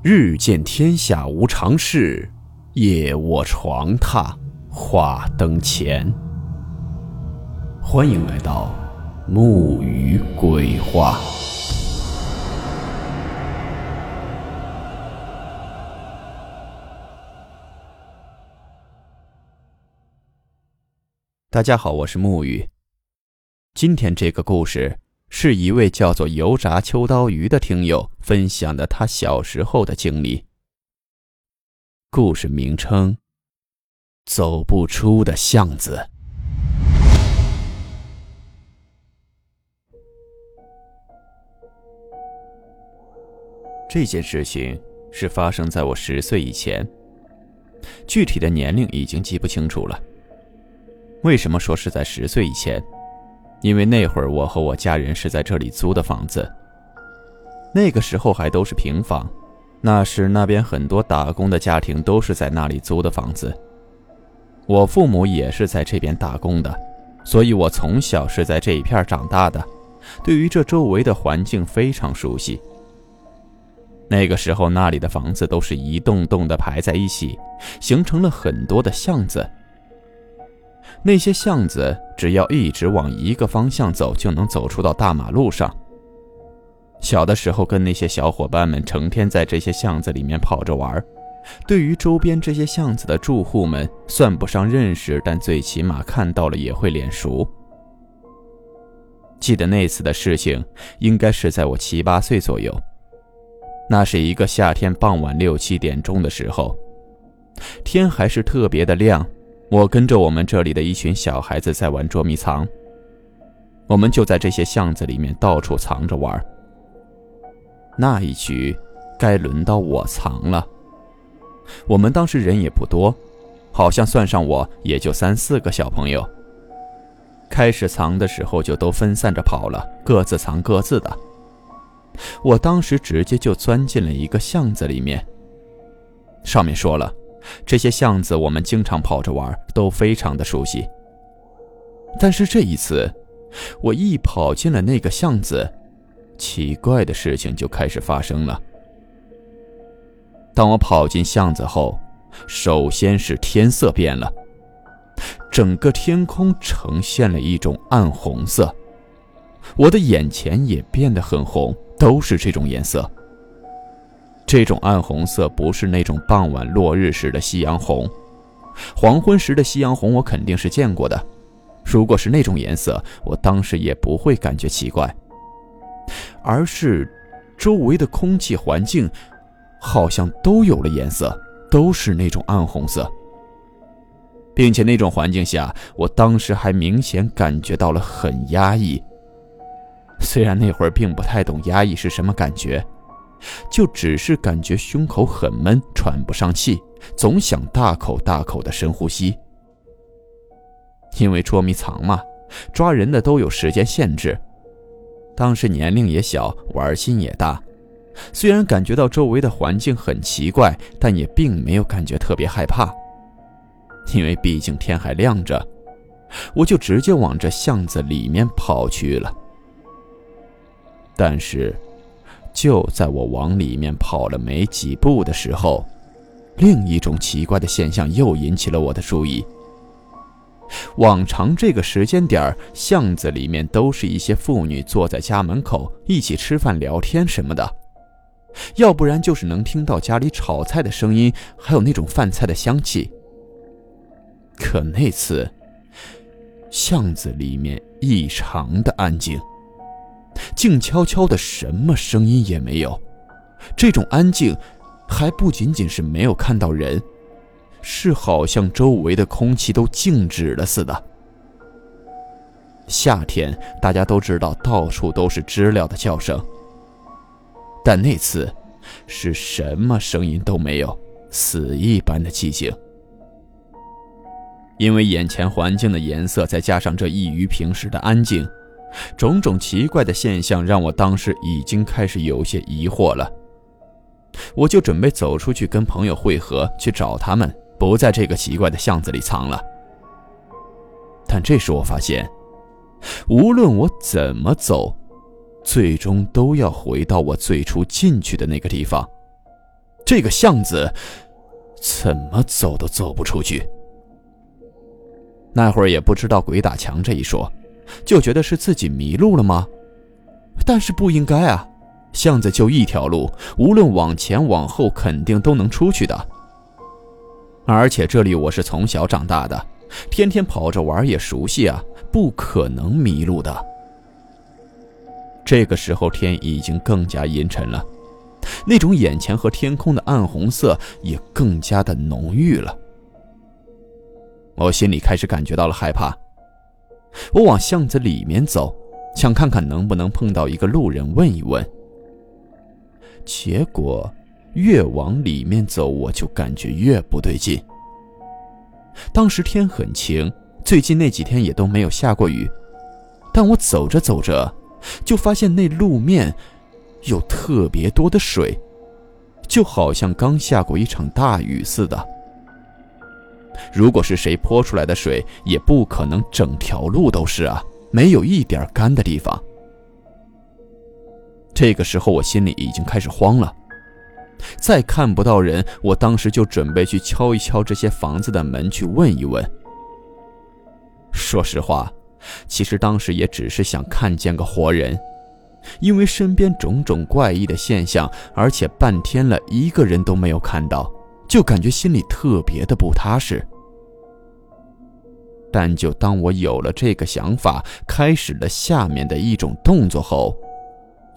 日见天下无常事，夜卧床榻话灯前。欢迎来到木鱼鬼话。大家好，我是木鱼。今天这个故事。是一位叫做油炸秋刀鱼的听友分享的他小时候的经历。故事名称：走不出的巷子。这件事情是发生在我十岁以前，具体的年龄已经记不清楚了。为什么说是在十岁以前？因为那会儿我和我家人是在这里租的房子，那个时候还都是平房，那时那边很多打工的家庭都是在那里租的房子。我父母也是在这边打工的，所以我从小是在这一片长大的，对于这周围的环境非常熟悉。那个时候那里的房子都是一栋栋的排在一起，形成了很多的巷子。那些巷子，只要一直往一个方向走，就能走出到大马路上。小的时候，跟那些小伙伴们成天在这些巷子里面跑着玩对于周边这些巷子的住户们，算不上认识，但最起码看到了也会脸熟。记得那次的事情，应该是在我七八岁左右。那是一个夏天傍晚六七点钟的时候，天还是特别的亮。我跟着我们这里的一群小孩子在玩捉迷藏，我们就在这些巷子里面到处藏着玩。那一局，该轮到我藏了。我们当时人也不多，好像算上我也就三四个小朋友。开始藏的时候就都分散着跑了，各自藏各自的。我当时直接就钻进了一个巷子里面。上面说了。这些巷子我们经常跑着玩，都非常的熟悉。但是这一次，我一跑进了那个巷子，奇怪的事情就开始发生了。当我跑进巷子后，首先是天色变了，整个天空呈现了一种暗红色，我的眼前也变得很红，都是这种颜色。这种暗红色不是那种傍晚落日时的夕阳红，黄昏时的夕阳红我肯定是见过的。如果是那种颜色，我当时也不会感觉奇怪。而是周围的空气环境好像都有了颜色，都是那种暗红色，并且那种环境下，我当时还明显感觉到了很压抑。虽然那会儿并不太懂压抑是什么感觉。就只是感觉胸口很闷，喘不上气，总想大口大口的深呼吸。因为捉迷藏嘛，抓人的都有时间限制。当时年龄也小，玩心也大，虽然感觉到周围的环境很奇怪，但也并没有感觉特别害怕。因为毕竟天还亮着，我就直接往这巷子里面跑去了。但是。就在我往里面跑了没几步的时候，另一种奇怪的现象又引起了我的注意。往常这个时间点巷子里面都是一些妇女坐在家门口一起吃饭聊天什么的，要不然就是能听到家里炒菜的声音，还有那种饭菜的香气。可那次，巷子里面异常的安静。静悄悄的，什么声音也没有。这种安静，还不仅仅是没有看到人，是好像周围的空气都静止了似的。夏天大家都知道，到处都是知了的叫声，但那次是什么声音都没有，死一般的寂静。因为眼前环境的颜色，再加上这异于平时的安静。种种奇怪的现象让我当时已经开始有些疑惑了，我就准备走出去跟朋友会合，去找他们，不在这个奇怪的巷子里藏了。但这时我发现，无论我怎么走，最终都要回到我最初进去的那个地方，这个巷子怎么走都走不出去。那会儿也不知道鬼打墙这一说，就觉得是自己迷路了吗？但是不应该啊，巷子就一条路，无论往前往后，肯定都能出去的。而且这里我是从小长大的，天天跑着玩也熟悉啊，不可能迷路的。这个时候天已经更加阴沉了，那种眼前和天空的暗红色也更加的浓郁了。我心里开始感觉到了害怕，我往巷子里面走。想看看能不能碰到一个路人问一问。结果越往里面走，我就感觉越不对劲。当时天很晴，最近那几天也都没有下过雨，但我走着走着，就发现那路面有特别多的水，就好像刚下过一场大雨似的。如果是谁泼出来的水，也不可能整条路都是啊。没有一点干的地方。这个时候，我心里已经开始慌了。再看不到人，我当时就准备去敲一敲这些房子的门，去问一问。说实话，其实当时也只是想看见个活人，因为身边种种怪异的现象，而且半天了一个人都没有看到，就感觉心里特别的不踏实。但就当我有了这个想法，开始了下面的一种动作后，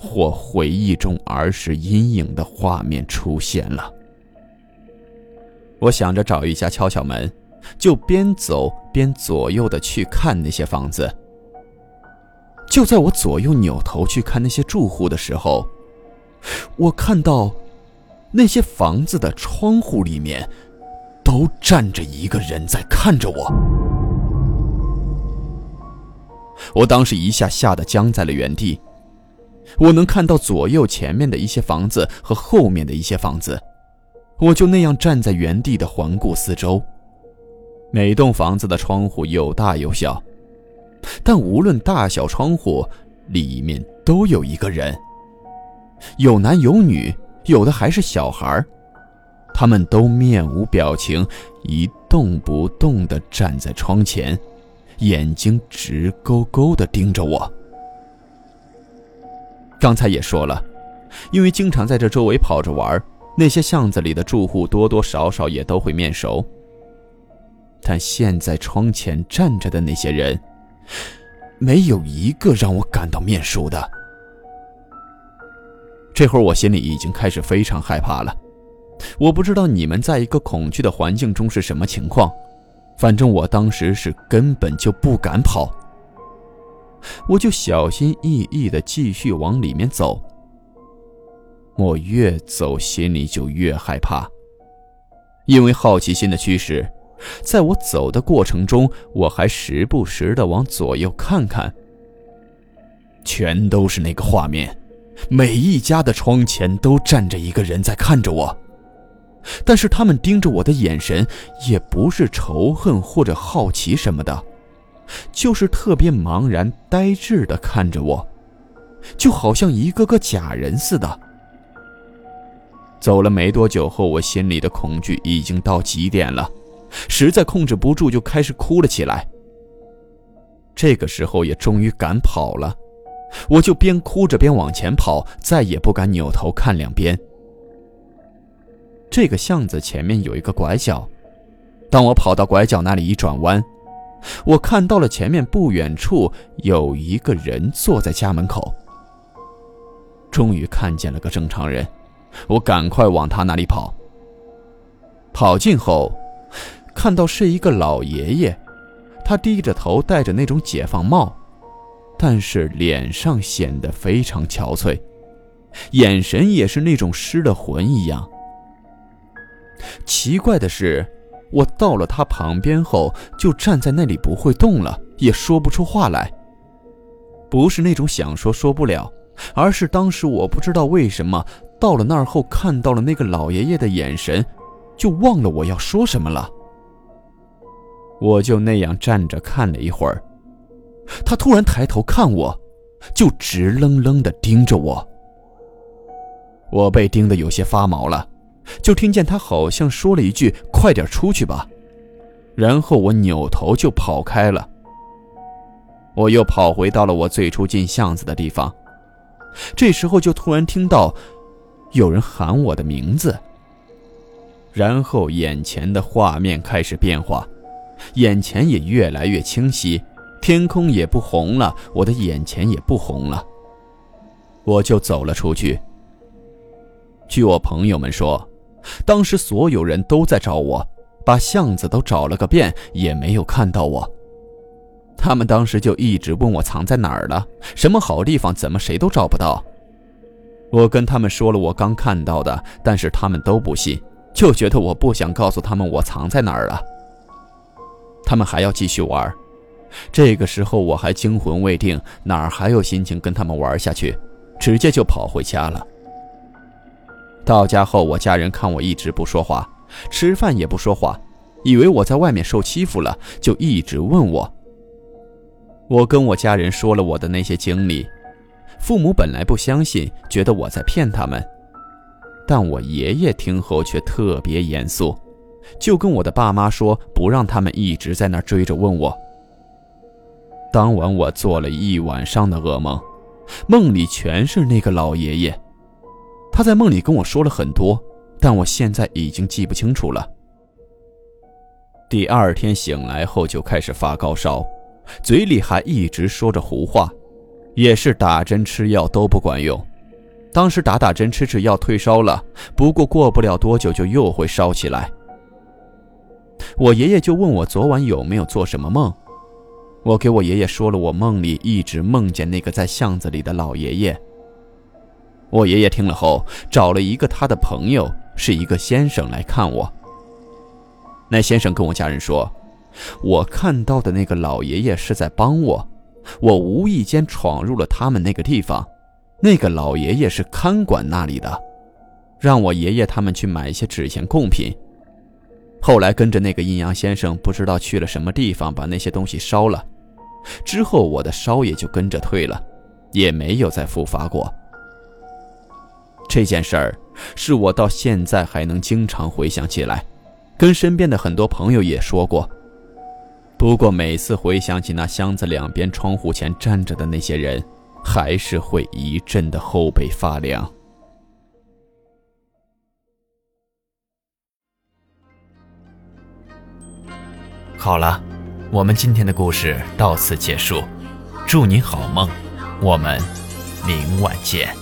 或回忆中儿时阴影的画面出现了。我想着找一家敲敲门，就边走边左右的去看那些房子。就在我左右扭头去看那些住户的时候，我看到那些房子的窗户里面都站着一个人在看着我。我当时一下吓得僵在了原地，我能看到左右前面的一些房子和后面的一些房子，我就那样站在原地的环顾四周。每栋房子的窗户有大有小，但无论大小窗户，里面都有一个人，有男有女，有的还是小孩他们都面无表情，一动不动地站在窗前。眼睛直勾勾地盯着我。刚才也说了，因为经常在这周围跑着玩，那些巷子里的住户多多少少也都会面熟。但现在窗前站着的那些人，没有一个让我感到面熟的。这会儿我心里已经开始非常害怕了。我不知道你们在一个恐惧的环境中是什么情况。反正我当时是根本就不敢跑，我就小心翼翼地继续往里面走。我越走心里就越害怕，因为好奇心的驱使，在我走的过程中，我还时不时地往左右看看。全都是那个画面，每一家的窗前都站着一个人在看着我。但是他们盯着我的眼神，也不是仇恨或者好奇什么的，就是特别茫然呆滞的看着我，就好像一个个假人似的。走了没多久后，我心里的恐惧已经到极点了，实在控制不住，就开始哭了起来。这个时候也终于敢跑了，我就边哭着边往前跑，再也不敢扭头看两边。这个巷子前面有一个拐角，当我跑到拐角那里一转弯，我看到了前面不远处有一个人坐在家门口。终于看见了个正常人，我赶快往他那里跑。跑近后，看到是一个老爷爷，他低着头戴着那种解放帽，但是脸上显得非常憔悴，眼神也是那种失了魂一样。奇怪的是，我到了他旁边后，就站在那里不会动了，也说不出话来。不是那种想说说不了，而是当时我不知道为什么到了那儿后，看到了那个老爷爷的眼神，就忘了我要说什么了。我就那样站着看了一会儿，他突然抬头看我，就直愣愣地盯着我。我被盯得有些发毛了。就听见他好像说了一句：“快点出去吧。”然后我扭头就跑开了。我又跑回到了我最初进巷子的地方，这时候就突然听到有人喊我的名字。然后眼前的画面开始变化，眼前也越来越清晰，天空也不红了，我的眼前也不红了。我就走了出去。据我朋友们说，当时所有人都在找我，把巷子都找了个遍，也没有看到我。他们当时就一直问我藏在哪儿了，什么好地方，怎么谁都找不到。我跟他们说了我刚看到的，但是他们都不信，就觉得我不想告诉他们我藏在哪儿了。他们还要继续玩，这个时候我还惊魂未定，哪儿还有心情跟他们玩下去，直接就跑回家了。到家后，我家人看我一直不说话，吃饭也不说话，以为我在外面受欺负了，就一直问我。我跟我家人说了我的那些经历，父母本来不相信，觉得我在骗他们，但我爷爷听后却特别严肃，就跟我的爸妈说，不让他们一直在那追着问我。当晚我做了一晚上的噩梦，梦里全是那个老爷爷。他在梦里跟我说了很多，但我现在已经记不清楚了。第二天醒来后就开始发高烧，嘴里还一直说着胡话，也是打针吃药都不管用。当时打打针吃吃药退烧了，不过过不了多久就又会烧起来。我爷爷就问我昨晚有没有做什么梦，我给我爷爷说了我梦里一直梦见那个在巷子里的老爷爷。我爷爷听了后，找了一个他的朋友，是一个先生来看我。那先生跟我家人说，我看到的那个老爷爷是在帮我，我无意间闯入了他们那个地方，那个老爷爷是看管那里的，让我爷爷他们去买一些纸钱贡品。后来跟着那个阴阳先生，不知道去了什么地方，把那些东西烧了，之后我的烧也就跟着退了，也没有再复发过。这件事儿是我到现在还能经常回想起来，跟身边的很多朋友也说过。不过每次回想起那箱子两边窗户前站着的那些人，还是会一阵的后背发凉。好了，我们今天的故事到此结束，祝你好梦，我们明晚见。